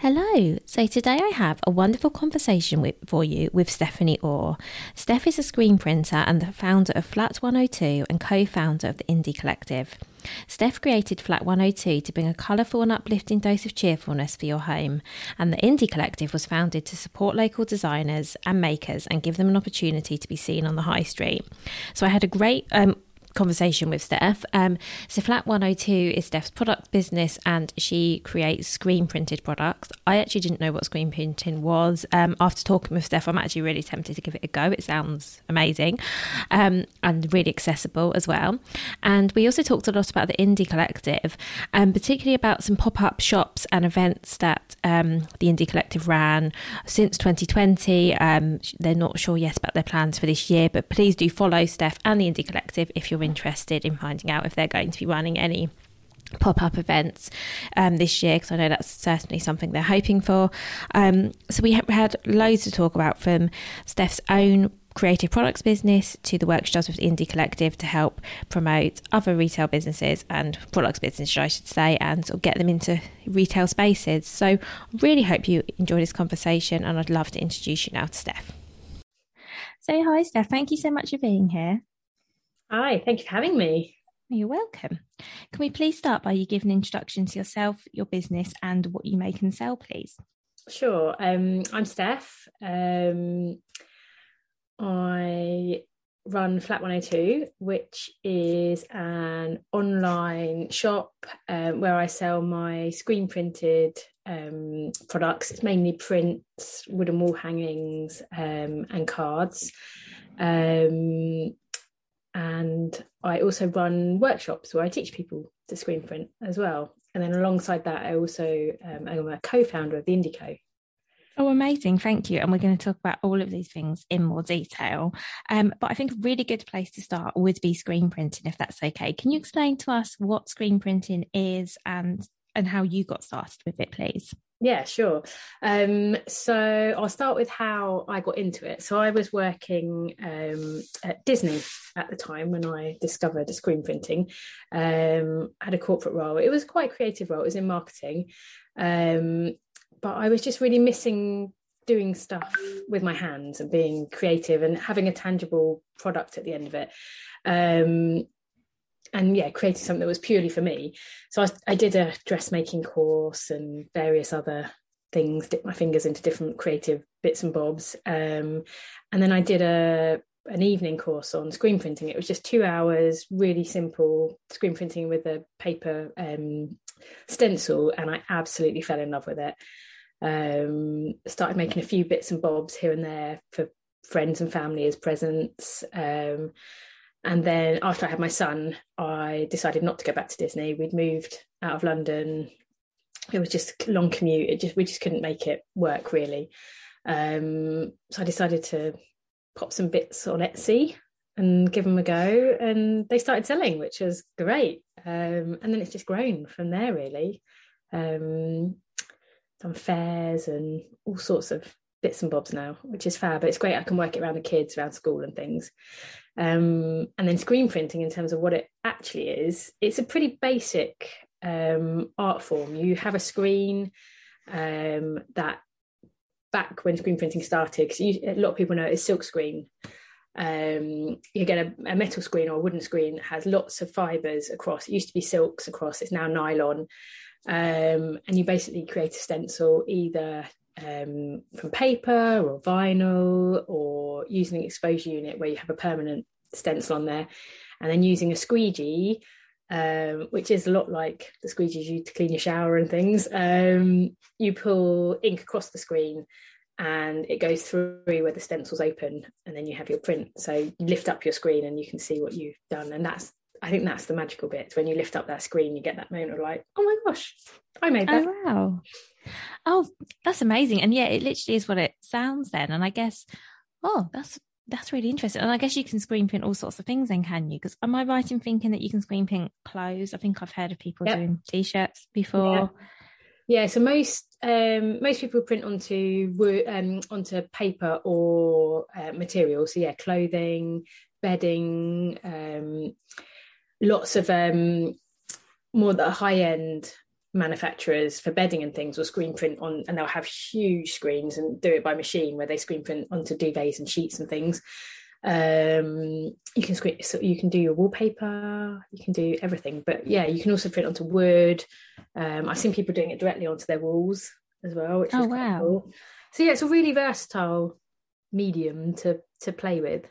Hello. So today I have a wonderful conversation with, for you with Stephanie Orr. Steph is a screen printer and the founder of Flat 102 and co-founder of the Indie Collective. Steph created Flat 102 to bring a colourful and uplifting dose of cheerfulness for your home, and the Indie Collective was founded to support local designers and makers and give them an opportunity to be seen on the high street. So I had a great um, conversation with Steph. Um, so Flat 102 is Steph's product business and she creates screen printed products. I actually didn't know what screen printing was. Um, after talking with Steph, I'm actually really tempted to give it a go. It sounds amazing um, and really accessible as well. And we also talked a lot about the Indie Collective and particularly about some pop up shops and events that um, the Indie Collective ran since 2020. Um, they're not sure yet about their plans for this year, but please do follow Steph and the Indie Collective if you're interested in finding out if they're going to be running any pop up events um, this year because I know that's certainly something they're hoping for. Um, so we had loads to talk about from Steph's own creative products business to the work she does with Indie Collective to help promote other retail businesses and products businesses, I should say, and sort of get them into retail spaces. So I really hope you enjoy this conversation and I'd love to introduce you now to Steph. So hi Steph, thank you so much for being here. Hi, thank you for having me. You're welcome. Can we please start by you giving an introduction to yourself, your business, and what you make and sell, please? Sure. Um, I'm Steph. Um, I run Flat 102, which is an online shop um, where I sell my screen printed um, products. It's mainly prints, wooden wall hangings, um, and cards. Um, and I also run workshops where I teach people to screen print as well. And then alongside that, I also um, am a co-founder of the Indico. Oh, amazing! Thank you. And we're going to talk about all of these things in more detail. Um, but I think a really good place to start would be screen printing, if that's okay. Can you explain to us what screen printing is and and how you got started with it, please? Yeah, sure. Um, so I'll start with how I got into it. So I was working um, at Disney at the time when I discovered screen printing. Um, had a corporate role. It was quite creative role. It was in marketing, um, but I was just really missing doing stuff with my hands and being creative and having a tangible product at the end of it. And yeah, creating something that was purely for me. So I, I did a dressmaking course and various other things, dip my fingers into different creative bits and bobs. Um, and then I did a an evening course on screen printing. It was just two hours, really simple screen printing with a paper um, stencil, and I absolutely fell in love with it. Um, started making a few bits and bobs here and there for friends and family as presents. Um, and then after I had my son, I decided not to go back to Disney. We'd moved out of London. It was just long commute. It just we just couldn't make it work really. Um, so I decided to pop some bits on Etsy and give them a go, and they started selling, which was great. Um, and then it's just grown from there really. Um, done fairs and all sorts of bits and bobs now, which is fab. But it's great. I can work it around the kids, around school and things. Um, and then screen printing, in terms of what it actually is, it's a pretty basic um, art form. You have a screen um, that back when screen printing started, because a lot of people know it's silk screen. Um, you get a, a, metal screen or a wooden screen that has lots of fibers across. It used to be silks across, it's now nylon. Um, and you basically create a stencil either um, from paper or vinyl or using an exposure unit where you have a permanent stencil on there. And then using a squeegee, um, which is a lot like the squeegees you to clean your shower and things, um, you pull ink across the screen and it goes through where the stencil's open and then you have your print. So you lift up your screen and you can see what you've done. And that's I think that's the magical bit. When you lift up that screen, you get that moment of like, oh my gosh, I made that. Oh, wow. Oh, that's amazing. And yeah, it literally is what it sounds then. And I guess, oh, that's that's really interesting. And I guess you can screen print all sorts of things then, can you? Because am I right in thinking that you can screen print clothes? I think I've heard of people yep. doing t-shirts before. Yeah. Yeah, so most um, most people print onto um, onto paper or uh, material. So yeah, clothing, bedding, um, lots of um, more the high end manufacturers for bedding and things will screen print on and they'll have huge screens and do it by machine where they screen print onto duvets and sheets and things. Um you can screen so you can do your wallpaper you can do everything but yeah you can also print onto wood. Um i've seen people doing it directly onto their walls as well which oh wow. cool. so yeah it's a really versatile medium to to play with.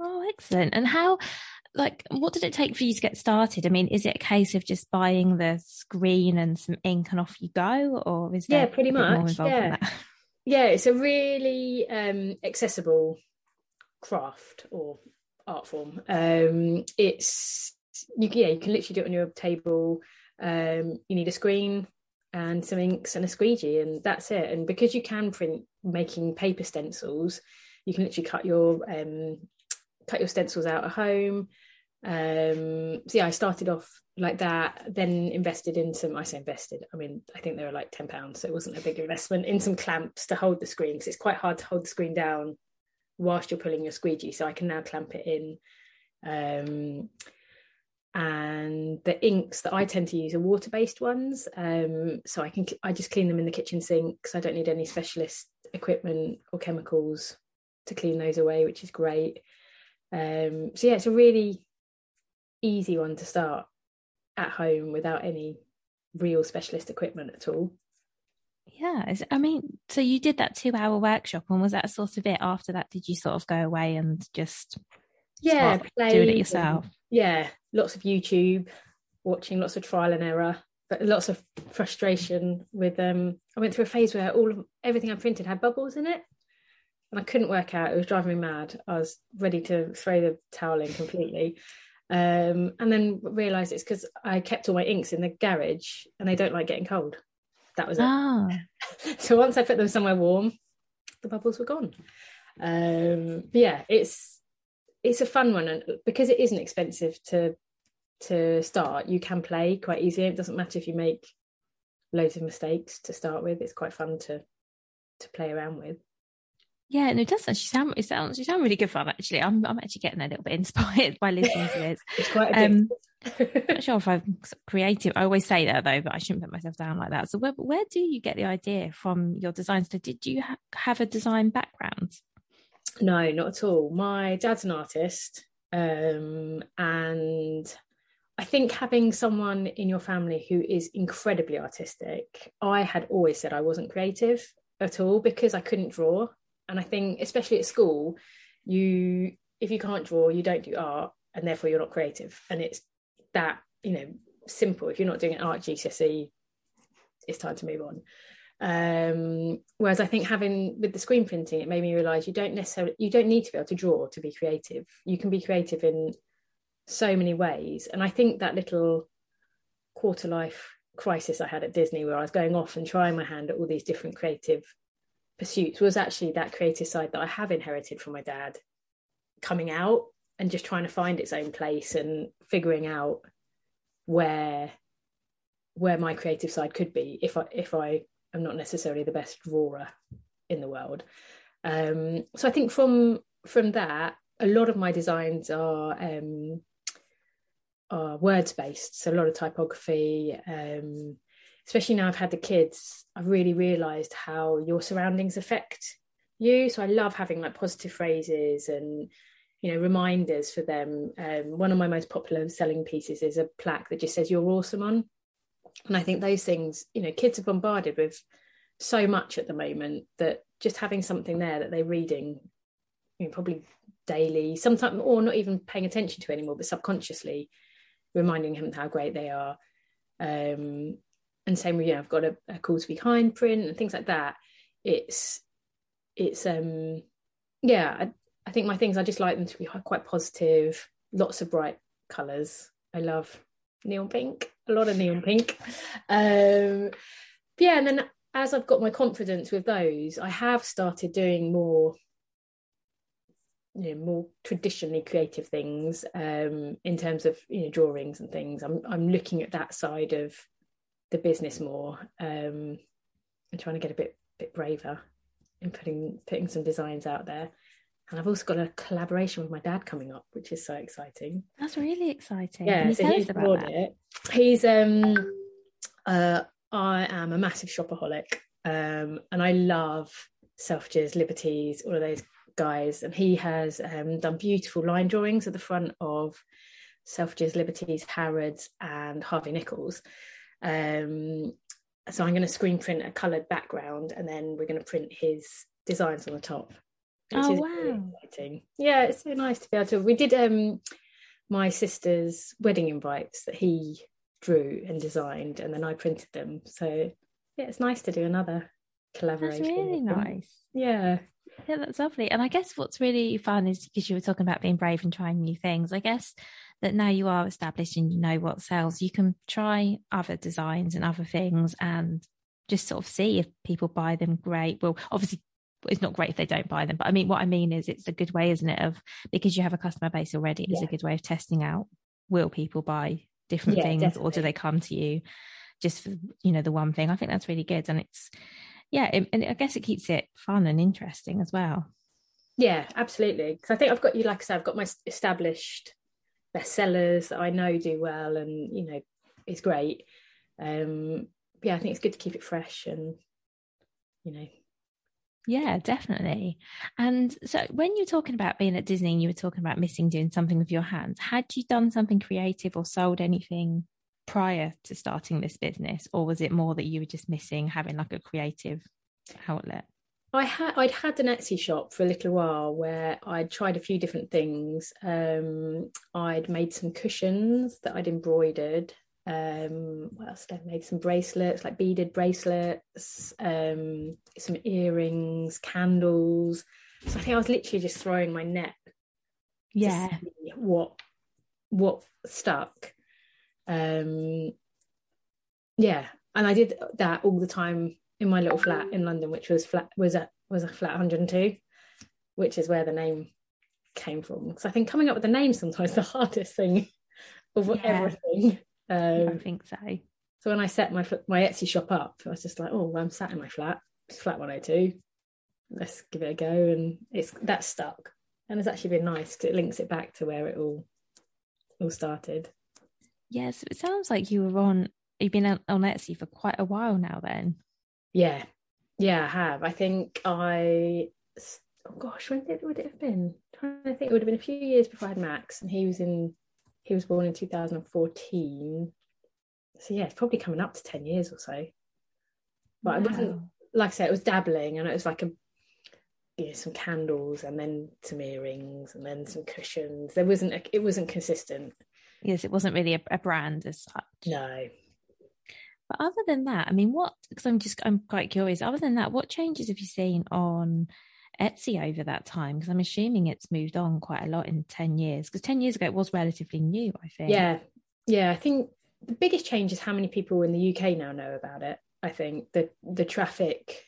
Oh excellent. And how like what did it take for you to get started? I mean is it a case of just buying the screen and some ink and off you go or is there yeah pretty much yeah. yeah it's a really um accessible craft or art form. Um it's you yeah you can literally do it on your table. Um you need a screen and some inks and a squeegee and that's it. And because you can print making paper stencils you can literally cut your um cut your stencils out at home um so yeah i started off like that then invested in some i say invested i mean i think they were like 10 pounds so it wasn't a big investment in some clamps to hold the screen because it's quite hard to hold the screen down whilst you're pulling your squeegee so i can now clamp it in um and the inks that I tend to use are water-based ones. Um, so I can I just clean them in the kitchen sink because I don't need any specialist equipment or chemicals to clean those away, which is great. Um, so yeah, it's a really easy one to start at home without any real specialist equipment at all. Yeah, I mean, so you did that two-hour workshop, and was that sort of it? After that, did you sort of go away and just yeah, doing it yourself? yeah, lots of YouTube, watching lots of trial and error, but lots of frustration with um. I went through a phase where all of everything I printed had bubbles in it, and I couldn't work out. It was driving me mad. I was ready to throw the towel in completely. Um, and then realised it's because I kept all my inks in the garage and they don't like getting cold. That was it. Oh. so once I put them somewhere warm, the bubbles were gone. Um, yeah, it's it's a fun one, and because it isn't expensive to to start, you can play quite easily. It doesn't matter if you make loads of mistakes to start with. It's quite fun to to play around with. Yeah, and it does actually sound it sounds you sound really good fun actually. I'm I'm actually getting a little bit inspired by listening to this. it's quite a um, not sure if I'm creative. I always say that though, but I shouldn't put myself down like that. So where where do you get the idea from your designs? So did you ha- have a design background? No, not at all. My dad's an artist, um, and I think having someone in your family who is incredibly artistic, I had always said I wasn't creative at all because I couldn't draw and I think especially at school, you if you can't draw, you don't do art, and therefore you're not creative. And it's that you know simple. If you're not doing an art GCSE, it's time to move on. Um, whereas I think having with the screen printing, it made me realise you don't necessarily you don't need to be able to draw to be creative. You can be creative in so many ways. And I think that little quarter life crisis I had at Disney, where I was going off and trying my hand at all these different creative pursuits was actually that creative side that I have inherited from my dad coming out and just trying to find its own place and figuring out where where my creative side could be if I if I am not necessarily the best drawer in the world. Um, so I think from from that a lot of my designs are um, are words based, so a lot of typography. Um, especially now I've had the kids, I've really realised how your surroundings affect you. So I love having like positive phrases and you know reminders for them. Um, one of my most popular selling pieces is a plaque that just says "You're awesome" on, and I think those things, you know, kids are bombarded with so much at the moment that just having something there that they're reading, you know, probably daily, sometimes or not even paying attention to anymore, but subconsciously reminding them how great they are. Um, and same with you know, I've got a, a call to be kind print and things like that. It's it's um yeah, I, I think my things I just like them to be quite positive, lots of bright colours. I love neon pink, a lot of neon pink. Um yeah, and then as I've got my confidence with those, I have started doing more you know more traditionally creative things um in terms of you know drawings and things i'm i'm looking at that side of the business more um and trying to get a bit bit braver in putting putting some designs out there and I've also got a collaboration with my dad coming up, which is so exciting. That's really exciting. Yeah, so he's about it. He's um uh I am a massive shopaholic. Um and I love Selfridges, Liberties, all of those guys. And he has um done beautiful line drawings at the front of Selfridges, Liberties, Harrods, and Harvey Nichols. Um, so I'm going to screen print a coloured background, and then we're going to print his designs on the top. oh wow! Really exciting. Yeah, it's so nice to be able to. We did um, my sister's wedding invites that he drew and designed, and then I printed them. So yeah, it's nice to do another collaboration. That's really nice. Yeah. Yeah, that's lovely. And I guess what's really fun is because you were talking about being brave and trying new things. I guess that now you are established and you know what sells, you can try other designs and other things and just sort of see if people buy them. Great. Well, obviously, it's not great if they don't buy them, but I mean, what I mean is it's a good way, isn't it? Of because you have a customer base already, it's a good way of testing out will people buy different yeah, things definitely. or do they come to you just for, you know, the one thing? I think that's really good. And it's, yeah, it, and I guess it keeps it fun and interesting as well. Yeah, absolutely. Because I think I've got you, like I said, I've got my established bestsellers that I know do well and you know it's great. Um, yeah, I think it's good to keep it fresh and you know. Yeah, definitely. And so when you're talking about being at Disney and you were talking about missing doing something with your hands, had you done something creative or sold anything prior to starting this business? Or was it more that you were just missing having like a creative outlet? I had I'd had an Etsy shop for a little while where I'd tried a few different things. Um, I'd made some cushions that I'd embroidered. Um, what else did I made? Some bracelets, like beaded bracelets, um, some earrings, candles. So I think I was literally just throwing my net. Yeah. what what stuck. Um, yeah, and I did that all the time in my little flat in London, which was flat was a was a flat 102, which is where the name came from. Because I think coming up with a name sometimes the hardest thing of yeah. everything. Um, I think so. So when I set my my Etsy shop up, I was just like, oh, I'm sat in my flat, it's flat 102. Let's give it a go, and it's that stuck, and it's actually been nice because it links it back to where it all all started. Yes, it sounds like you were on. You've been on Etsy for quite a while now, then. Yeah, yeah, I have. I think I, oh gosh, when did would it have been? I'm trying to think, it would have been a few years before I had Max, and he was in, he was born in 2014. So yeah, it's probably coming up to 10 years or so. But wow. I wasn't, like I said, it was dabbling, and it was like a, you know, some candles, and then some earrings, and then some cushions. There wasn't, a, it wasn't consistent. Yes, it wasn't really a, a brand as such. No, but other than that, I mean, what? Because I'm just I'm quite curious. Other than that, what changes have you seen on Etsy over that time? Because I'm assuming it's moved on quite a lot in ten years. Because ten years ago it was relatively new, I think. Yeah, yeah. I think the biggest change is how many people in the UK now know about it. I think the the traffic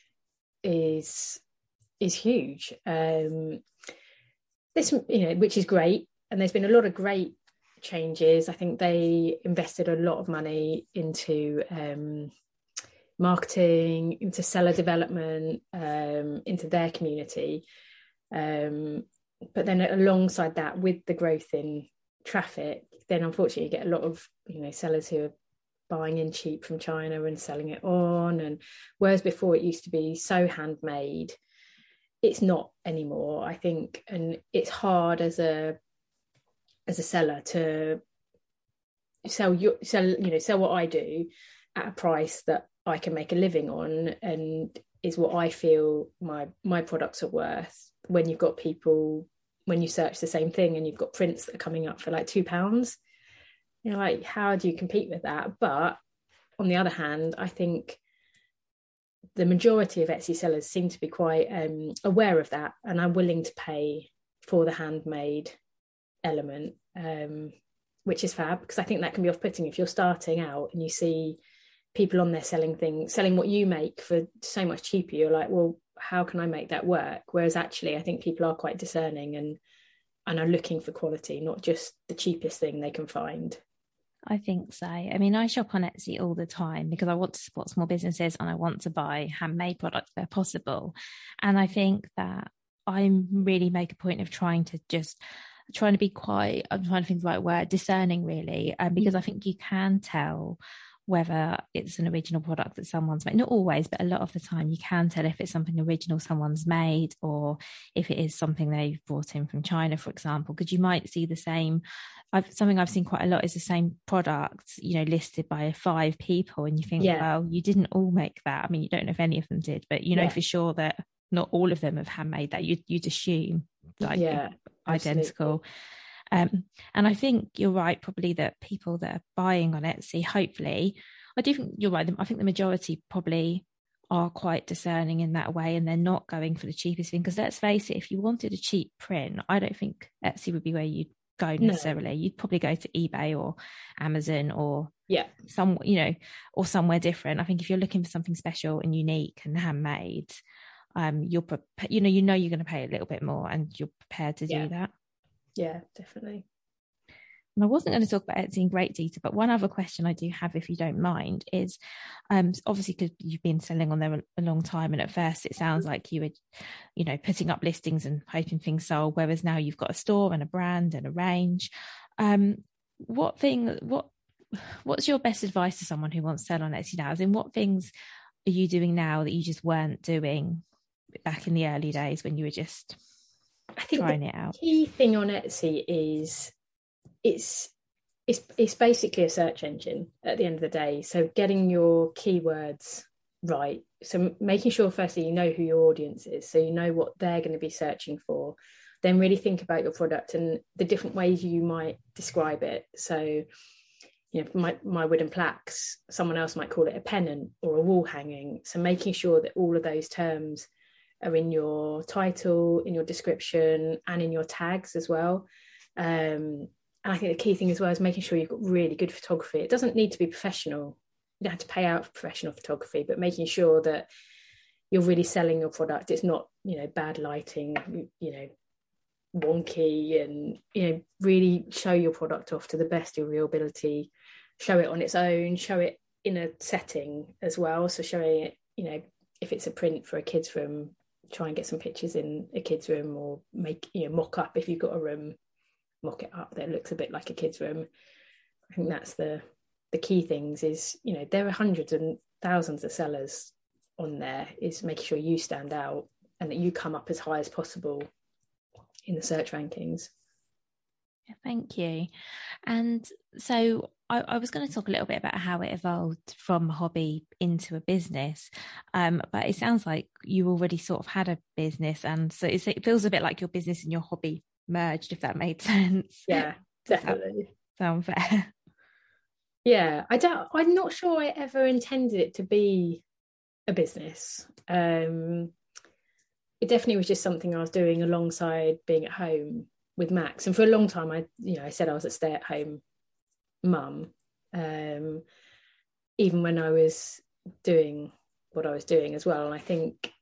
is is huge. Um, this, you know, which is great, and there's been a lot of great changes. I think they invested a lot of money into um, marketing, into seller development, um, into their community. Um, but then alongside that, with the growth in traffic, then unfortunately you get a lot of you know sellers who are buying in cheap from China and selling it on. And whereas before it used to be so handmade, it's not anymore. I think, and it's hard as a as a seller to sell your sell you know sell what I do at a price that I can make a living on and is what I feel my my products are worth. When you've got people when you search the same thing and you've got prints that are coming up for like two pounds you know like how do you compete with that? But on the other hand I think the majority of Etsy sellers seem to be quite um, aware of that and are willing to pay for the handmade element um, which is fab because I think that can be off-putting if you're starting out and you see people on there selling things, selling what you make for so much cheaper. You're like, well, how can I make that work? Whereas actually, I think people are quite discerning and and are looking for quality, not just the cheapest thing they can find. I think so. I mean, I shop on Etsy all the time because I want to support small businesses and I want to buy handmade products where possible. And I think that I really make a point of trying to just trying to be quite I'm trying to think the right word, discerning really. Um, because I think you can tell whether it's an original product that someone's made. Not always, but a lot of the time you can tell if it's something original someone's made or if it is something they've brought in from China, for example, because you might see the same. I've, something I've seen quite a lot is the same product, you know, listed by five people, and you think, yeah. well, you didn't all make that. I mean, you don't know if any of them did, but you know yeah. for sure that not all of them have handmade that. You'd, you'd assume like yeah, identical. Um, and I think you're right, probably that people that are buying on Etsy, hopefully, I do think you're right. I think the majority probably are quite discerning in that way and they're not going for the cheapest thing. Because let's face it, if you wanted a cheap print, I don't think Etsy would be where you'd go necessarily. No. You'd probably go to eBay or Amazon or yeah, some you know, or somewhere different. I think if you're looking for something special and unique and handmade, um, you're you know you know you're going to pay a little bit more and you're prepared to yeah. do that. Yeah, definitely. And I wasn't going to talk about Etsy in great detail, but one other question I do have, if you don't mind, is um, obviously because you've been selling on there a, a, long time, and at first it sounds like you were, you know, putting up listings and hoping things sold, whereas now you've got a store and a brand and a range. Um, what thing? What What's your best advice to someone who wants to sell on Etsy now? As in, what things are you doing now that you just weren't doing back in the early days when you were just I think trying it out. Key thing on Etsy is it's it's it's basically a search engine at the end of the day. So getting your keywords right. So making sure firstly you know who your audience is, so you know what they're going to be searching for. Then really think about your product and the different ways you might describe it. So you know, my, my wooden plaques, someone else might call it a pennant or a wall hanging. So making sure that all of those terms are in your title, in your description, and in your tags as well. Um, and I think the key thing as well is making sure you've got really good photography. It doesn't need to be professional. You don't have to pay out for professional photography, but making sure that you're really selling your product. It's not, you know, bad lighting, you know, wonky and, you know, really show your product off to the best of your ability, show it on its own, show it in a setting as well. So showing it, you know, if it's a print for a kid's room, try and get some pictures in a kid's room or make you know mock up. If you've got a room mock it up that looks a bit like a kid's room. I think that's the the key things is you know there are hundreds and thousands of sellers on there is making sure you stand out and that you come up as high as possible in the search rankings Thank you. And so I, I, was going to talk a little bit about how it evolved from a hobby into a business, um, but it sounds like you already sort of had a business, and so it feels a bit like your business and your hobby merged, if that made sense. Yeah, definitely. Sound fair? Yeah, I don't. I'm not sure I ever intended it to be a business. Um, it definitely was just something I was doing alongside being at home with Max. And for a long time, I, you know, I said I was a stay-at-home mum, um, even when I was doing what I was doing as well. And I think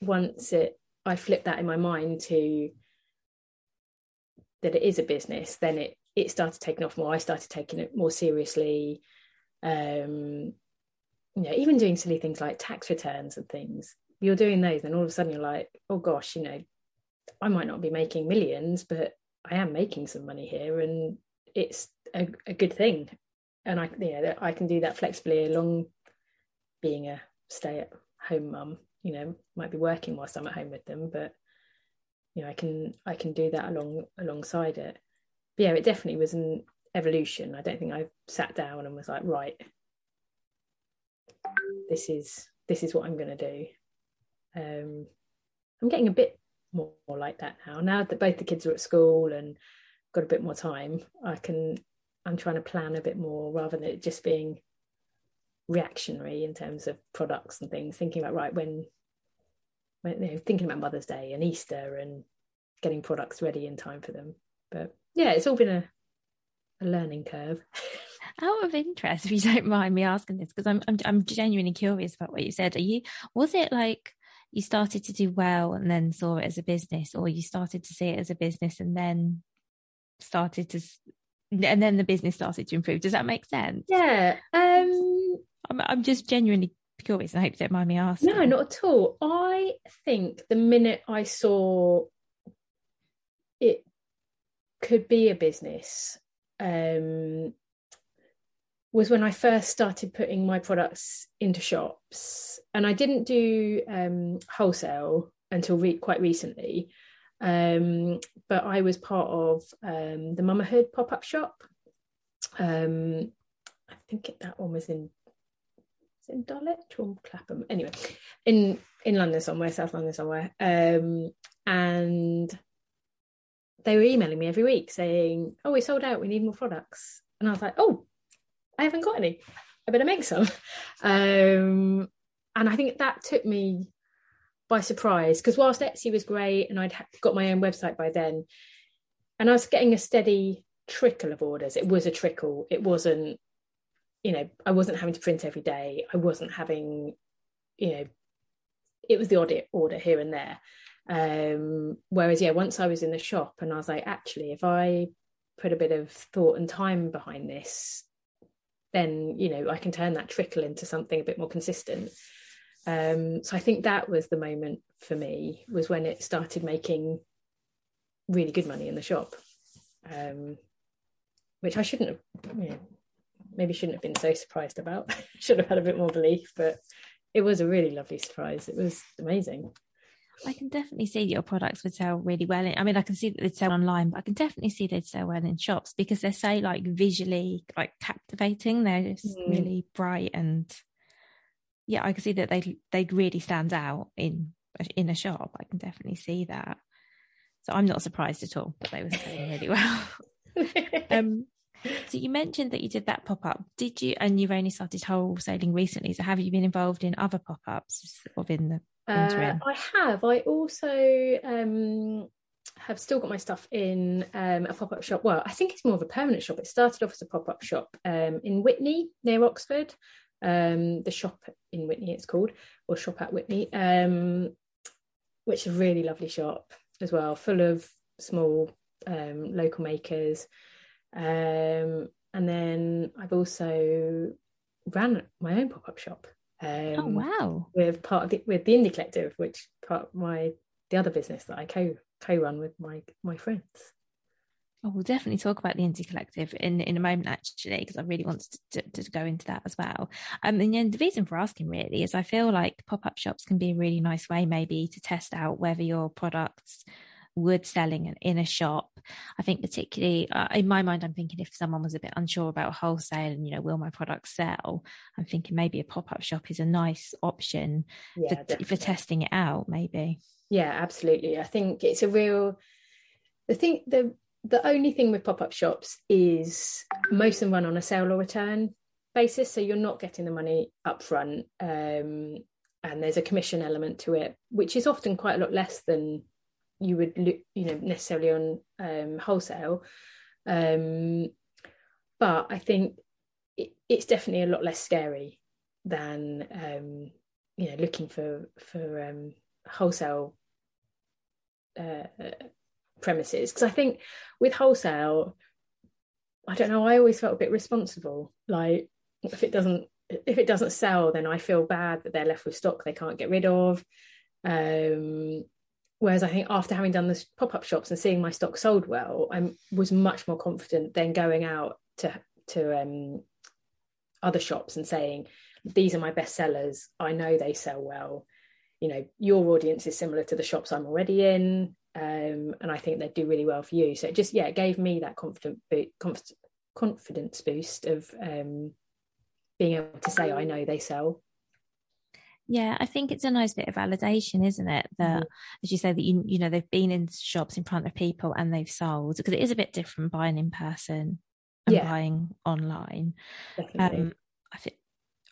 once it, I flipped that in my mind to that it is a business, then it it started taking off more. I started taking it more seriously. Um, you know, even doing silly things like tax returns and things. You're doing those, and all of a sudden you're like, oh gosh, you know, I might not be making millions, but I am making some money here, and it's a, a good thing. And I, know, I can do that flexibly along being a stay-at-home mum. You know, might be working whilst I'm at home with them, but you know, I can I can do that along alongside it. But yeah, it definitely was an evolution. I don't think I sat down and was like, right, this is this is what I'm going to do. Um, I'm getting a bit more, more like that now. Now that both the kids are at school and got a bit more time, I can. I'm trying to plan a bit more rather than it just being reactionary in terms of products and things. Thinking about right when, when you know, thinking about Mother's Day and Easter and getting products ready in time for them. But yeah, it's all been a a learning curve. Out of interest, if you don't mind me asking this, because I'm, I'm I'm genuinely curious about what you said. Are you was it like you started to do well and then saw it as a business, or you started to see it as a business and then started to, and then the business started to improve? Does that make sense? Yeah. Um, I'm I'm just genuinely curious. I hope you don't mind me asking. No, not at all. I think the minute I saw it could be a business um, was when I first started putting my products into shops, and I didn't do um, wholesale until re- quite recently. Um, but I was part of um, the Mamahood pop up shop. Um, I think that one was in in Dulwich or Clapham. Anyway, in in London somewhere, South London somewhere. Um, and they were emailing me every week saying, "Oh, we sold out. We need more products." And I was like, "Oh, I haven't got any. I better make some." Um, and I think that took me by surprise because whilst Etsy was great and I'd got my own website by then, and I was getting a steady trickle of orders. It was a trickle. It wasn't, you know, I wasn't having to print every day. I wasn't having, you know, it was the odd order here and there. Um, whereas, yeah, once I was in the shop and I was like, actually, if I put a bit of thought and time behind this, then you know I can turn that trickle into something a bit more consistent. Um, so I think that was the moment for me was when it started making really good money in the shop, um, which I shouldn't have, you know, maybe shouldn't have been so surprised about. Should have had a bit more belief, but it was a really lovely surprise. It was amazing. I can definitely see your products would sell really well. I mean, I can see that they'd sell online, but I can definitely see they'd sell well in shops because they're so like visually like captivating. They're just mm. really bright and yeah, I can see that they they'd really stand out in in a shop. I can definitely see that. So I'm not surprised at all that they were selling really well. um, so you mentioned that you did that pop up. Did you? And you've only started wholesaling recently. So have you been involved in other pop ups within the uh, I have. I also um, have still got my stuff in um, a pop up shop. Well, I think it's more of a permanent shop. It started off as a pop up shop um, in Witney near Oxford. Um, the shop in Witney, it's called, or shop at Witney, um, which is a really lovely shop as well, full of small um, local makers. and then I've also ran my own pop up shop um, oh wow! With part of the, with the Indie Collective, which part my the other business that I co co run with my my friends. Oh, we'll definitely talk about the Indie Collective in in a moment, actually, because I really want to, to, to, go into that as well. Um, and the reason for asking really is I feel like pop up shops can be a really nice way, maybe, to test out whether your products would selling in a shop. I think particularly uh, in my mind, I'm thinking if someone was a bit unsure about wholesale and you know will my product sell, I'm thinking maybe a pop up shop is a nice option yeah, for, for testing it out. Maybe. Yeah, absolutely. I think it's a real. The thing the the only thing with pop up shops is most of them run on a sale or return basis, so you're not getting the money up front. Um, and there's a commission element to it, which is often quite a lot less than you would look, you know, necessarily on um, wholesale. Um, but I think it, it's definitely a lot less scary than um, you know looking for for um, wholesale uh, premises because I think with wholesale, I don't know. I always felt a bit responsible. Like if it doesn't if it doesn't sell, then I feel bad that they're left with stock they can't get rid of. Um, whereas I think after having done the pop up shops and seeing my stock sold well, I was much more confident than going out to to um, other shops and saying these are my best sellers. I know they sell well. You know, your audience is similar to the shops I'm already in, um, and I think they'd do really well for you. So it just yeah, it gave me that confident conf- confidence boost of um, being able to say I know they sell. Yeah, I think it's a nice bit of validation, isn't it? That, mm. as you say, that you you know they've been in shops in front of people and they've sold because it is a bit different buying in person and yeah. buying online. Definitely. Um, I think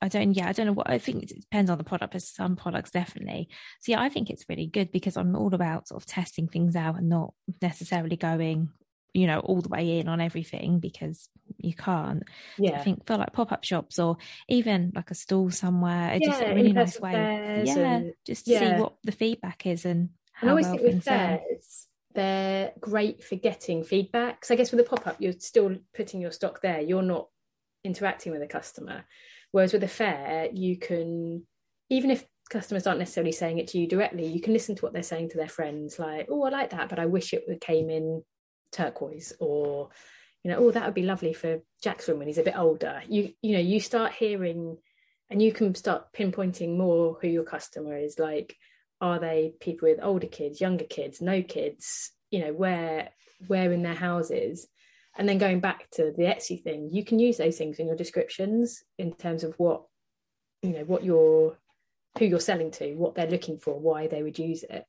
I don't, yeah, I don't know what I think it depends on the product, but some products definitely. So, yeah, I think it's really good because I'm all about sort of testing things out and not necessarily going, you know, all the way in on everything because you can't. Yeah. So I think for like pop up shops or even like a stall somewhere, it's yeah, just a really nice way. Yeah. And, just to yeah. see what the feedback is and how I always well think with fairs, they're great for getting feedback. So I guess with a pop up, you're still putting your stock there. You're not interacting with a customer. Whereas with a fair, you can, even if customers aren't necessarily saying it to you directly, you can listen to what they're saying to their friends, like, oh, I like that, but I wish it came in turquoise, or, you know, oh, that would be lovely for Jackson when he's a bit older. You, you know, you start hearing and you can start pinpointing more who your customer is. Like, are they people with older kids, younger kids, no kids? You know, where where in their houses and then going back to the Etsy thing, you can use those things in your descriptions in terms of what you know what you're who you're selling to, what they're looking for, why they would use it.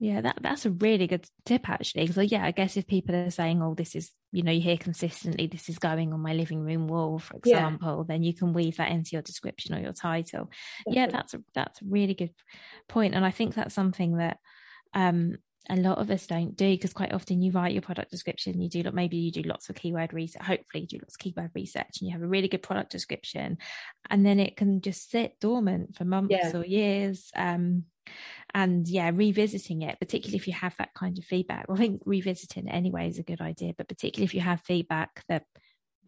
Yeah, that that's a really good tip actually. So yeah, I guess if people are saying, "Oh, this is," you know, you hear consistently, "This is going on my living room wall," for example, yeah. then you can weave that into your description or your title. Definitely. Yeah, that's a that's a really good point, and I think that's something that um a lot of us don't do because quite often you write your product description you do maybe you do lots of keyword research hopefully you do lots of keyword research and you have a really good product description and then it can just sit dormant for months yeah. or years um, and yeah revisiting it particularly if you have that kind of feedback. Well, i think revisiting anyway is a good idea but particularly if you have feedback that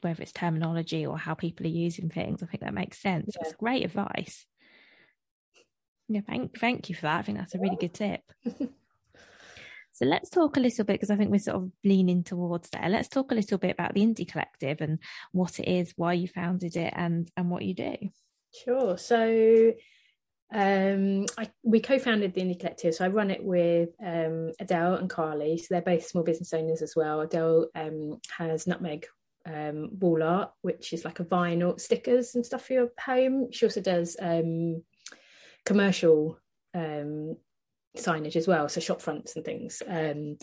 whether it's terminology or how people are using things i think that makes sense. Yeah. it's great advice. Yeah thank thank you for that. I think that's a really good tip So let's talk a little bit because I think we're sort of leaning towards there. Let's talk a little bit about the Indie Collective and what it is, why you founded it, and and what you do. Sure. So um, I, we co-founded the Indie Collective, so I run it with um, Adele and Carly. So they're both small business owners as well. Adele um, has Nutmeg um, wall art, which is like a vinyl stickers and stuff for your home. She also does um, commercial um, signage as well, so shop fronts and things. Um,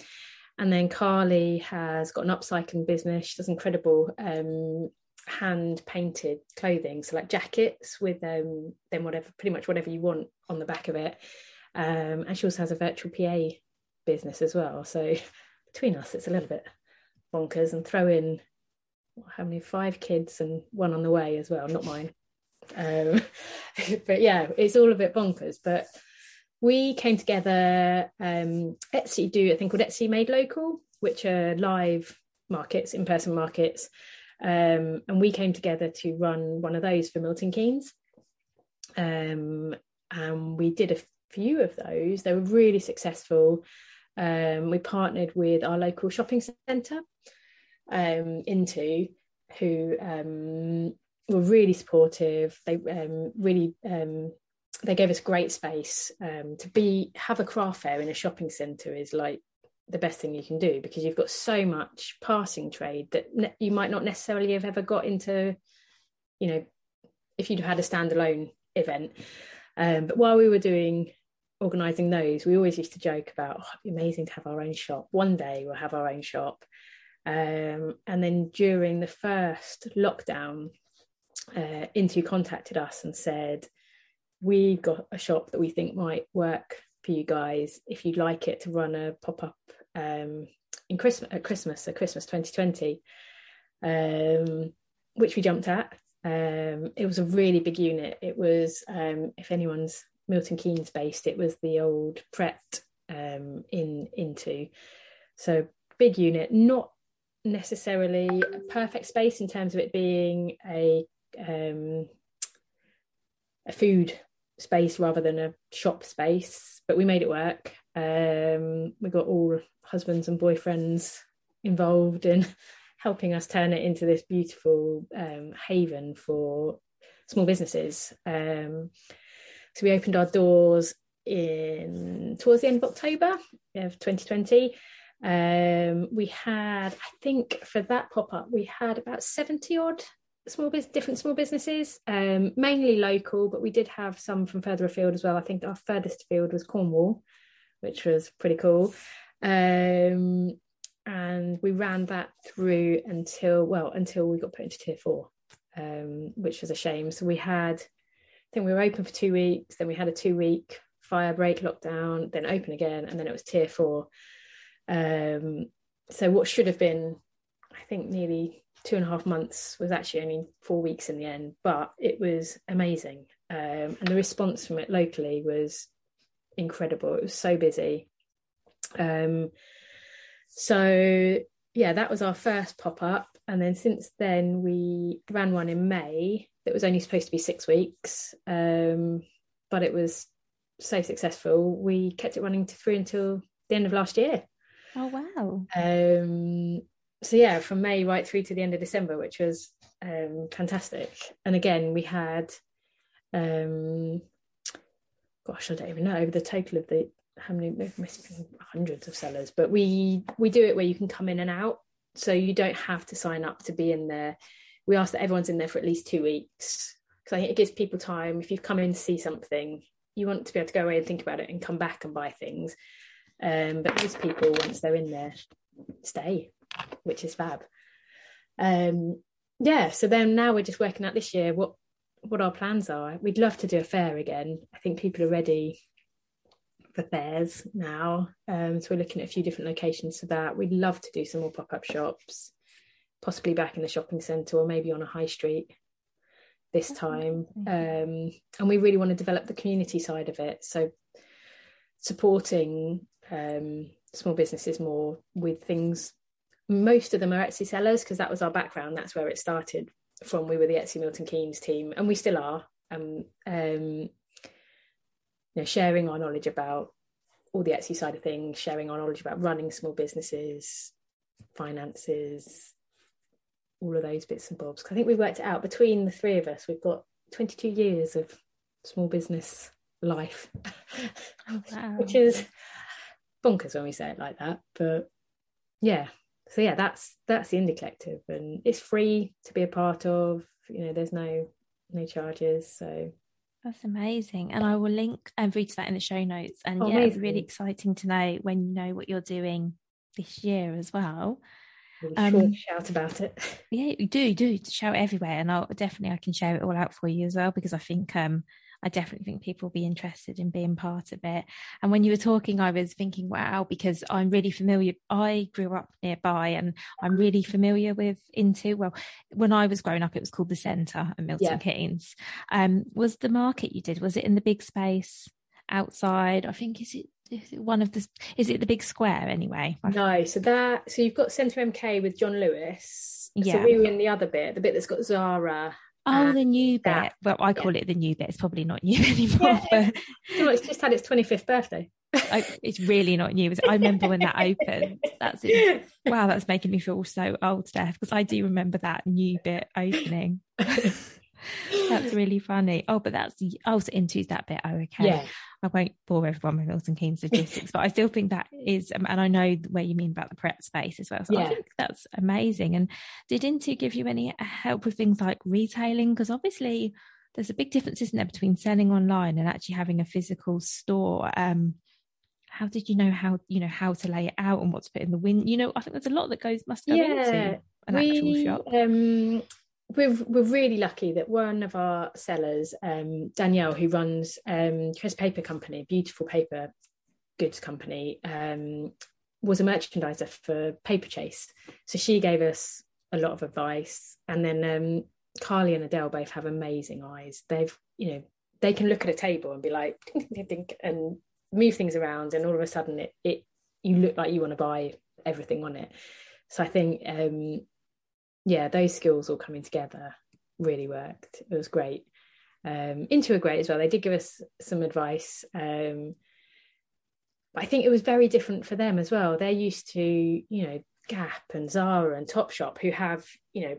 and then Carly has got an upcycling business. She does incredible um, hand painted clothing, so like jackets with um, then whatever, pretty much whatever you want on the back of it. Um, and she also has a virtual PA business as well. So between us, it's a little bit bonkers. And throw in how many five kids and one on the way as well, not mine. Um, but yeah, it's all a bit bonkers. But we came together. Um, Etsy do a thing called Etsy Made Local, which are live markets, in person markets. Um, and we came together to run one of those for Milton Keynes. Um, and we did a few of those. They were really successful. Um, we partnered with our local shopping centre, um, intu, who um, were really supportive. They um, really they gave us great space um, to be have a craft fair in a shopping centre is like the best thing you can do because you've got so much passing trade that ne- you might not necessarily have ever got into you know if you'd had a standalone event. Um, but while we were doing organizing those we always used to joke about oh, it'd be amazing to have our own shop. One day we'll have our own shop. Um, and then during the first lockdown uh, intu contacted us and said we've got a shop that we think might work for you guys if you'd like it to run a pop-up um, in Christmas at Christmas, so Christmas 2020, um, which we jumped at. Um, it was a really big unit. It was, um, if anyone's Milton Keynes based, it was the old Pret um, in intu. So big unit, not necessarily a perfect space in terms of it being a um, a food space rather than a shop space, but we made it work. Um, we got all husbands and boyfriends involved in helping us turn it into this beautiful um, haven for small businesses. Um, so we opened our doors in towards the end of October of 2020. Um, we had, I think, for that pop up, we had about 70 odd small business, different small businesses, um, mainly local, but we did have some from further afield as well. I think our furthest afield was Cornwall, which was pretty cool. Um, and we ran that through until well until we got put into tier four, um, which was a shame. So we had, I think we were open for two weeks, then we had a two week fire break lockdown, then open again, and then it was tier four. Um, so what should have been, I think, nearly two and a half months was actually only four weeks in the end, but it was amazing. Um, and the response from it locally was incredible. It was so busy. Um, so yeah, that was our first pop up. And then since then, we ran one in May that was only supposed to be six weeks, um, but it was so successful. We kept it running to through until the end of last year. Oh wow! Um, so yeah, from May right through to the end of December, which was um, fantastic. And again, we had, um, gosh, I don't even know the total of the how many. Hundreds of sellers, but we we do it where you can come in and out, so you don't have to sign up to be in there. We ask that everyone's in there for at least two weeks because I think it gives people time. If you've come in to see something, you want to be able to go away and think about it and come back and buy things. Um, but most people, once they're in there, stay which is fab. Um, yeah, so then now we're just working out this year what what our plans are. We'd love to do a fair again. I think people are ready for fairs now. Um, so we're looking at a few different locations for that. We'd love to do some more pop up shops, possibly back in the shopping centre or maybe on a high street this time. Um, and we really want to develop the community side of it. So supporting um, small businesses more with things most of them are Etsy sellers because that was our background. That's where it started from. We were the Etsy Milton Keynes team, and we still are. Um, um, you know, sharing our knowledge about all the Etsy side of things, sharing our knowledge about running small businesses, finances, all of those bits and bobs. I think we worked it out between the three of us. We've got 22 years of small business life, oh, wow. which is bonkers when we say it like that. But yeah, so yeah that's that's the indie collective and it's free to be a part of you know there's no no charges so. That's amazing and i will link and read to that in the show notes and oh, yeah amazing. it's really exciting to know when you know what you're doing this year as well. Um, shout about it. yeah you do do shout everywhere and i'll definitely i can share it all out for you as well because i think um I definitely think people will be interested in being part of it. And when you were talking, I was thinking, wow, because I'm really familiar. I grew up nearby and I'm really familiar with intu. Well, when I was growing up, it was called the Centre at Milton yeah. Keynes. Um, was the market you did, was it in the big space outside? I think, is it one of the is it the big square anyway no so that so you've got centre mk with john lewis yeah so we were in the other bit the bit that's got zara Oh, um, the new bit. Well, I call yeah. it the new bit. It's probably not new anymore. Yeah. But... it's just had its 25th birthday. I, it's really not new. I remember when that opened. That's it. Wow, that's making me feel so old, Steph, because I do remember that new bit opening. that's really funny. Oh, but that's oh, so into that bit. Oh, okay. Yeah. I won't bore everyone with Milton Keynes logistics, but I still think that is, um, and I know where you mean about the prep space as well. So yeah. I think that's amazing. And did intu give you any help with things like retailing? Because obviously there's a big difference, isn't there, between selling online and actually having a physical store. Um, how did you know how you know how to lay it out and what to put in the wind? You know, I think there's a lot that goes must go yeah, into an we, actual shop. Um, we're we're really lucky that one of our sellers, um, Danielle, who runs um, Chris Paper Company, beautiful paper goods company, um, was a merchandiser for Paperchase. So she gave us a lot of advice. And then um, Carly and Adele both have amazing eyes. They've, you know, they can look at a table and be like, dink, dink, dink, and move things around, and all of a sudden it it you look like you want to buy everything on it. So I think um, yeah, those skills all coming together really worked. It was great. Um, intu are great as well. They did give us some advice. Um, but I think it was very different for them as well. They're used to, you know, Gap and Zara and Topshop, who have, you know,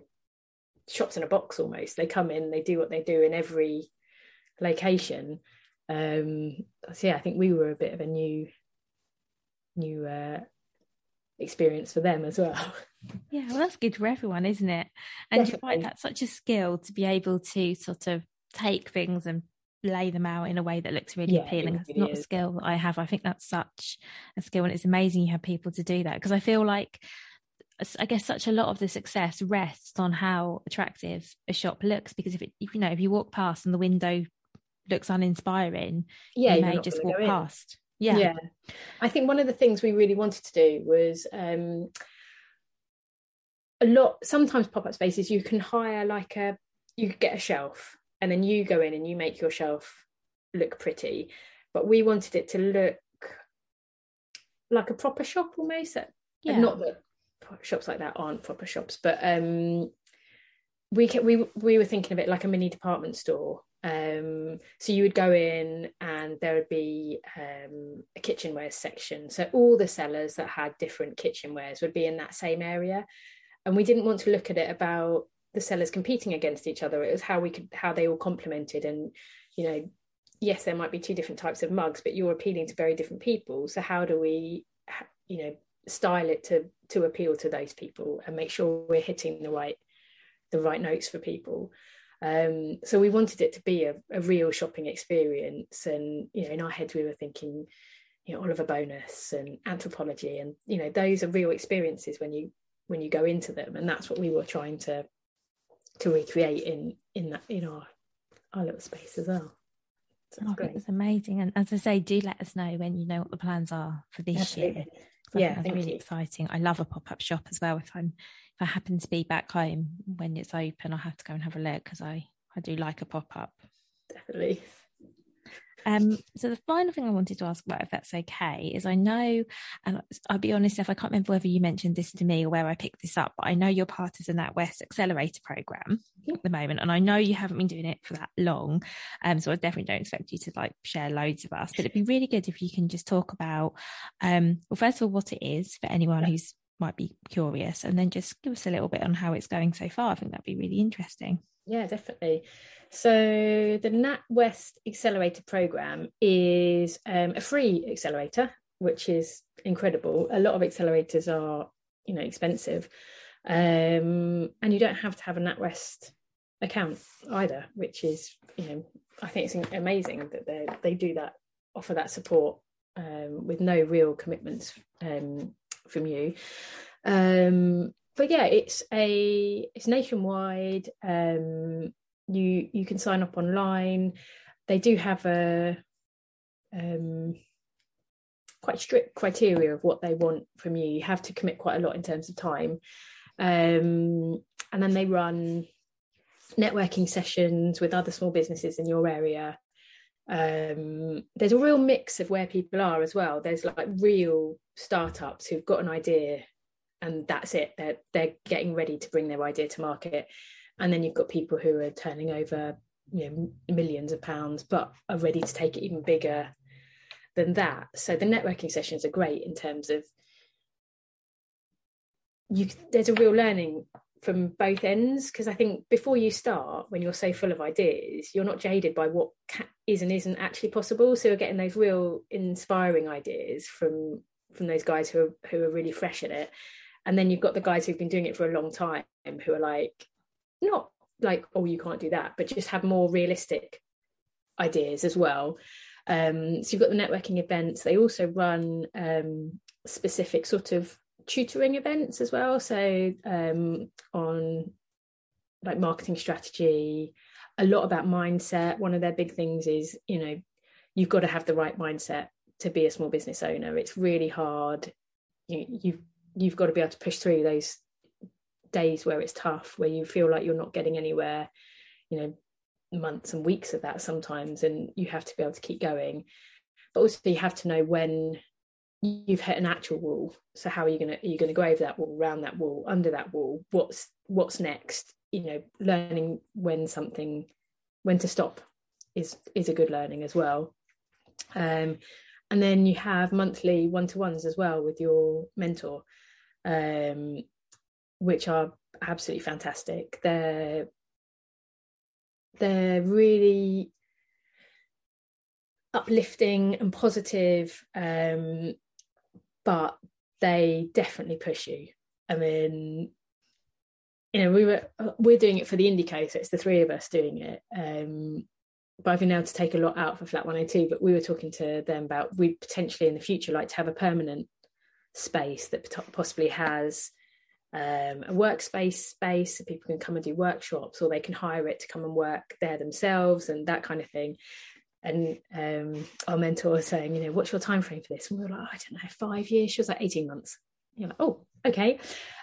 shops in a box almost. They come in, they do what they do in every location. Um, so yeah, I think we were a bit of a new, new uh, experience for them as well. Yeah, well, that's good for everyone, isn't it? And Definitely. you find that such a skill to be able to sort of take things and lay them out in a way that looks really yeah, appealing. It's not is. a skill that I have. I think that's such a skill, and it's amazing you have people to do that because I feel like. I guess such a lot of the success rests on how attractive a shop looks because if it, you know, if you walk past and the window looks uninspiring, yeah, you may just walk past. Yeah. Yeah. I think one of the things we really wanted to do was um a lot sometimes pop-up spaces you can hire like a you get a shelf and then you go in and you make your shelf look pretty. But we wanted it to look like a proper shop almost. Yeah. Not that shops like that aren't proper shops, but um we we we were thinking of it like a mini department store um, so you would go in and there would be um, a kitchenware section. So all the sellers that had different kitchenwares would be in that same area. And we didn't want to look at it about the sellers competing against each other. It was how we could how they all complemented. And you know, yes, there might be two different types of mugs, but you're appealing to very different people. So how do we, you know, style it to to appeal to those people and make sure we're hitting the right the right notes for people? Um, so we wanted it to be a, a, real shopping experience. And, you know, in our heads, we were thinking, you know, Oliver Bonas and Anthropologie And, you know, those are real experiences when you when you go into them. And that's what we were trying to to recreate in in that in our our little space as well. So oh, it's amazing. And as I say, do let us know when you know what the plans are for this Absolutely. year. Yeah, that's really you. exciting. I love a pop up shop as well. If I'm if I happen to be back home when it's open, I'll have to go and have a look because I, I do like a pop up. Definitely. Um, so the final thing I wanted to ask about, if that's okay, is I know, and I'll be honest, if I can't remember whether you mentioned this to me or where I picked this up, but I know you're part of the NatWest Accelerator program at the moment, and I know you haven't been doing it for that long, um, so I definitely don't expect you to like share loads of us. But it'd be really good if you can just talk about, um, well, first of all, what it is for anyone yeah. who's might be curious and then just give us a little bit on how it's going so far. I think that'd be really interesting. Yeah, definitely. So the NatWest Accelerator program is um, a free accelerator, which is incredible. A lot of accelerators are, you know, expensive, um, and you don't have to have a NatWest account either, which is, you know, I think it's amazing that they they do that, offer that support um, with no real commitments um, from you. Um, but yeah, it's a it's nationwide. Um, you you can sign up online. They do have a um, quite strict criteria of what they want from you. You have to commit quite a lot in terms of time, um, and then they run networking sessions with other small businesses in your area um, there's a real mix of where people are as well. There's like real startups who've got an idea and that's it. They're they're getting ready to bring their idea to market. And then you've got people who are turning over, you know, millions of pounds, but are ready to take it even bigger than that. So the networking sessions are great in terms of you there's a real learning from both ends because I think before you start, when you're so full of ideas, you're not jaded by what is and isn't actually possible. So you're getting those real inspiring ideas from from those guys who are who are really fresh at it, and then you've got the guys who've been doing it for a long time who are like not like oh you can't do that, but just have more realistic ideas as well. Um, so you've got the networking events. They also run um, specific sort of tutoring events as well. So um, on like marketing strategy, a lot about mindset. One of their big things is, you know, you've got to have the right mindset to be a small business owner. It's really hard. You, you've you've got to be able to push through those days where it's tough, where you feel like you're not getting anywhere. You know, months and weeks of that sometimes, and you have to be able to keep going. But also, you have to know when you've hit an actual wall so how are you going to are you going to go over that wall around that wall under that wall what's what's next you know learning when something when to stop is is a good learning as well. Um, and then you have monthly one to ones as well with your mentor, um, which are absolutely fantastic. They're they're really uplifting and positive, um, but they definitely push you. I mean, you know, we were we're doing it for the Indico, so it's the three of us doing it. Um, but I've been able to take a lot out for Flat 102. But we were talking to them about we potentially in the future like to have a permanent space that possibly has um, a workspace space so people can come and do workshops or they can hire it to come and work there themselves and that kind of thing and um, our mentor was saying you know what's your time frame for this? And we were like i don't know five years. She was like 18 months. And you're like oh okay.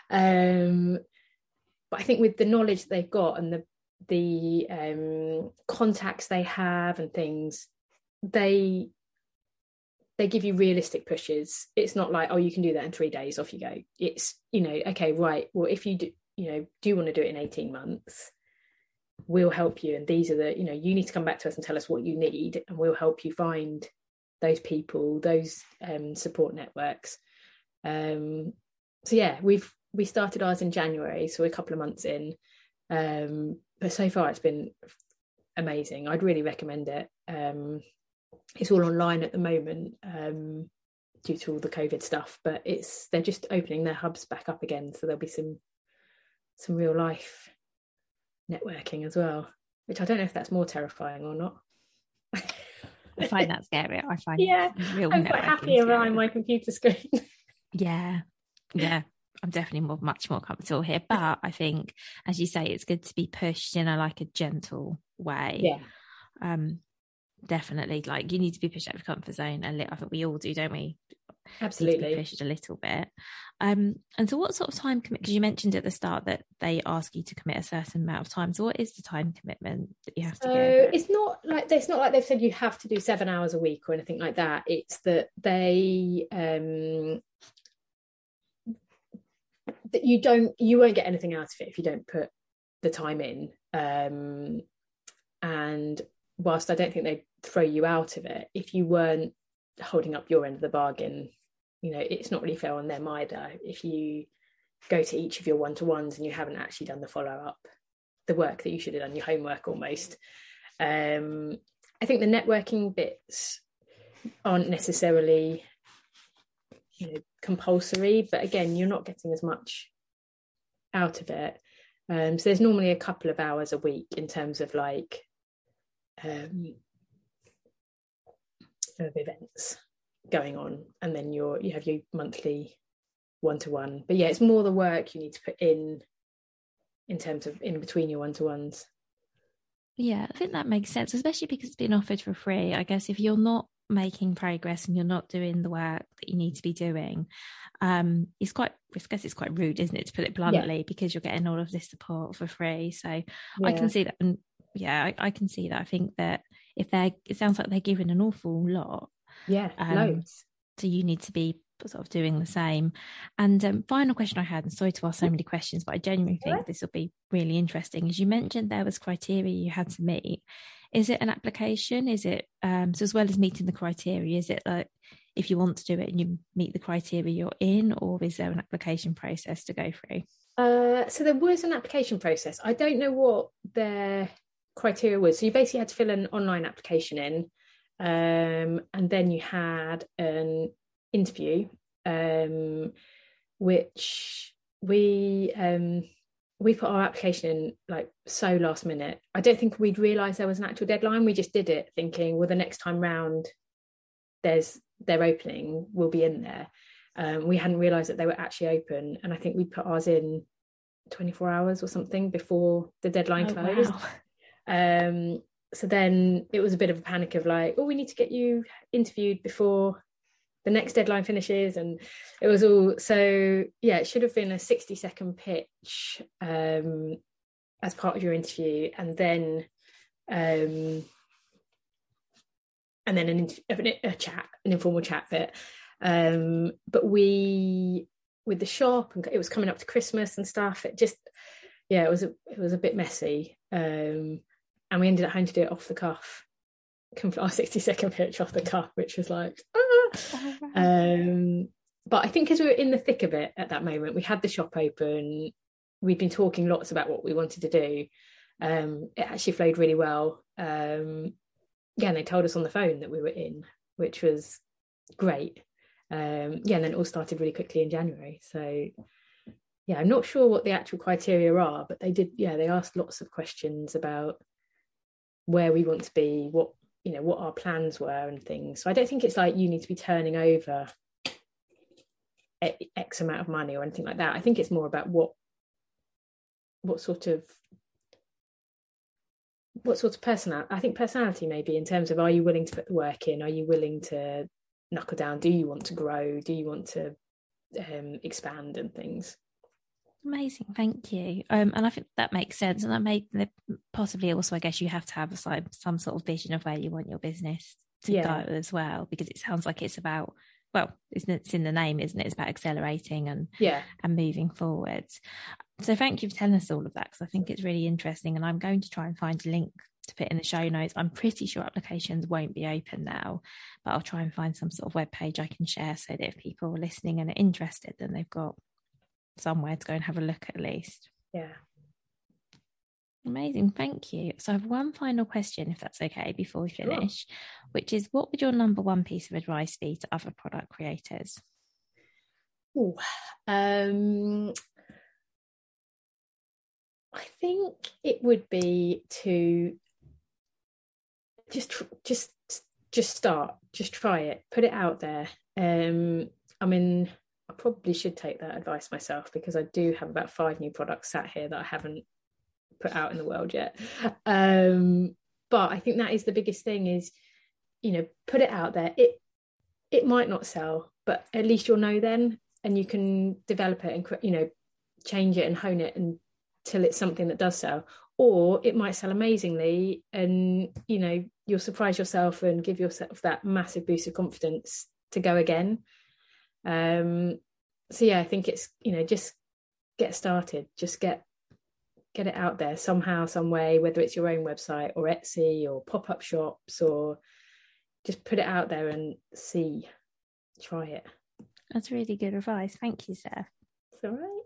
Um, but i think with the knowledge they've got and the the um, contacts they have and things they they give you realistic pushes. It's not like oh you can do that in three days off you go. It's you know okay right well if you do you know do you want to do it in 18 months we'll help you. And these are the you know you need to come back to us and tell us what you need and we'll help you find those people those um, support networks. Um, so yeah we've we started ours in january so we're a couple of months in. Um, but so far it's been amazing. I'd really recommend it. Um, it's all online at the moment um, due to all the COVID stuff, but it's they're just opening their hubs back up again, so there'll be some some real life networking as well, which I don't know if that's more terrifying or not. I find that scary. I find yeah, I'm quite happy around my computer screen. yeah, yeah. I'm definitely more, much more comfortable here. But I think, as you say, it's good to be pushed in a like a gentle way. Yeah. Um, definitely like you need to be pushed out of comfort zone a little. I think we all do, don't we? Absolutely pushed a little bit. Um, and so, what sort of time commit? Because you mentioned at the start that they ask you to commit a certain amount of time. So, what is the time commitment that you have to? So it's not like it's not like they've said you have to do seven hours a week or anything like that. It's that they um that you don't you won't get anything out of it if you don't put the time in. Um, and whilst I don't think they throw you out of it, if you weren't holding up your end of the bargain, you know, it's not really fair on them either. If you go to each of your one to ones and you haven't actually done the follow up, the work that you should have done, your homework almost. Um, I think the networking bits aren't necessarily you know, compulsory, but again, you're not getting as much out of it. Um, so there's normally a couple of hours a week in terms of like um, of events going on, and then you're you have your monthly one to one. But yeah, it's more the work you need to put in in terms of in between your one to ones. Yeah, I think that makes sense, especially because it's been offered for free. I guess if you're not making progress and you're not doing the work that you need to be doing, um, it's quite, I guess it's quite rude, isn't it, to put it bluntly, yeah. because you're getting all of this support for free. So yeah. I can see that. And yeah, I, I, can see that. I think that if they're, it sounds like they're giving an awful lot. Yeah, um, loads. So you need to be sort of doing the same. And um, final question I had, and sorry to ask so many questions, but I genuinely think yeah. this will be really interesting. As you mentioned, there was criteria you had to meet. Is it an application? Is it um, so as well as meeting the criteria? Is it like if you want to do it and you meet the criteria you're in, or is there an application process to go through? Uh, so there was an application process. I don't know what their criteria was. So you basically had to fill an online application in, um, and then you had an interview, um, which we um, we put our application in like so last minute. I don't think we'd realised there was an actual deadline. We just did it thinking, well, the next time round, there's their opening, we'll be in there. Um, we hadn't realised that they were actually open, and I think we put ours in 24 hours or something before the deadline oh, closed. Wow. Um, so then it was a bit of a panic of like, oh, we need to get you interviewed before the next deadline finishes. And it was all so, yeah, it should have been a 60 second pitch um, as part of your interview. And then, um, and then an, a chat, an informal chat bit. Um, but we, with the shop, and it was coming up to Christmas and stuff. It just, yeah, it was a, it was a bit messy. Um, and we ended up having to do it off the cuff our 60 second pitch off the cuff, which was like, ah. um, but I think because we were in the thick of it at that moment, we had the shop open, we'd been talking lots about what we wanted to do. Um, it actually flowed really well. Um, yeah, and they told us on the phone that we were in, which was great. Um, yeah, and then it all started really quickly in January. So yeah, I'm not sure what the actual criteria are, but they did, yeah, they asked lots of questions about where we want to be, what you know, what our plans were and things. So I don't think it's like you need to be turning over X amount of money or anything like that. I think it's more about what what sort of what sort of personality I think personality maybe in terms of are you willing to put the work in? Are you willing to knuckle down? Do you want to grow? Do you want to um, expand and things? Amazing, thank you. Um, and I think that makes sense, and that may possibly also, I guess, you have to have some some sort of vision of where you want your business to yeah. go as well, because it sounds like it's about well, it's, it's in the name, isn't it? It's about accelerating and yeah, and moving forwards. So thank you for telling us all of that because I think it's really interesting, and I'm going to try and find a link to put in the show notes. I'm pretty sure applications won't be open now, but I'll try and find some sort of web page I can share so that if people are listening and are interested, then they've got somewhere to go and have a look at least. Yeah. Amazing, thank you. So I have one final question, if that's okay, before we finish, sure. which is what would your number one piece of advice be to other product creators? Ooh, um, I think it would be to just just just start, just try it, put it out there. Um, I mean, I probably should take that advice myself because I do have about five new products sat here that I haven't put out in the world yet. Um, but I think that is the biggest thing is, you know, put it out there. It it might not sell, but at least you'll know then, and you can develop it and you know change it and hone it until it's something that does sell. Or it might sell amazingly, and you know you'll surprise yourself and give yourself that massive boost of confidence to go again. Um, so yeah, I think it's you know just get started, just get get it out there somehow, some way, whether it's your own website or Etsy or pop up shops or just put it out there and see, try it. That's really good advice. Thank you, Steph. It's all right.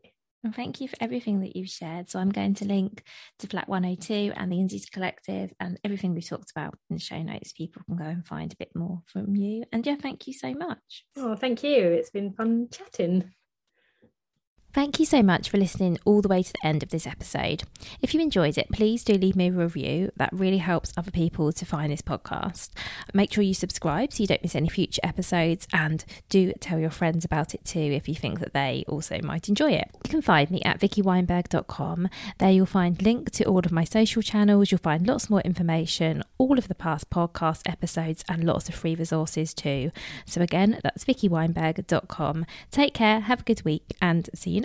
And thank you for everything that you've shared. So I'm going to link to Flat 102 and the Indies Collective and everything we talked about in the show notes. People can go and find a bit more from you. And yeah, thank you so much. Oh, thank you. It's been fun chatting. Thank you so much for listening all the way to the end of this episode. If you enjoyed it, please do leave me a review. That really helps other people to find this podcast. Make sure you subscribe so you don't miss any future episodes and do tell your friends about it too if you think that they also might enjoy it. You can find me at vickyweinberg.com. There you'll find link to all of my social channels. You'll find lots more information, all of the past podcast episodes and lots of free resources too. So again, that's vickyweinberg.com. Take care, have a good week and see you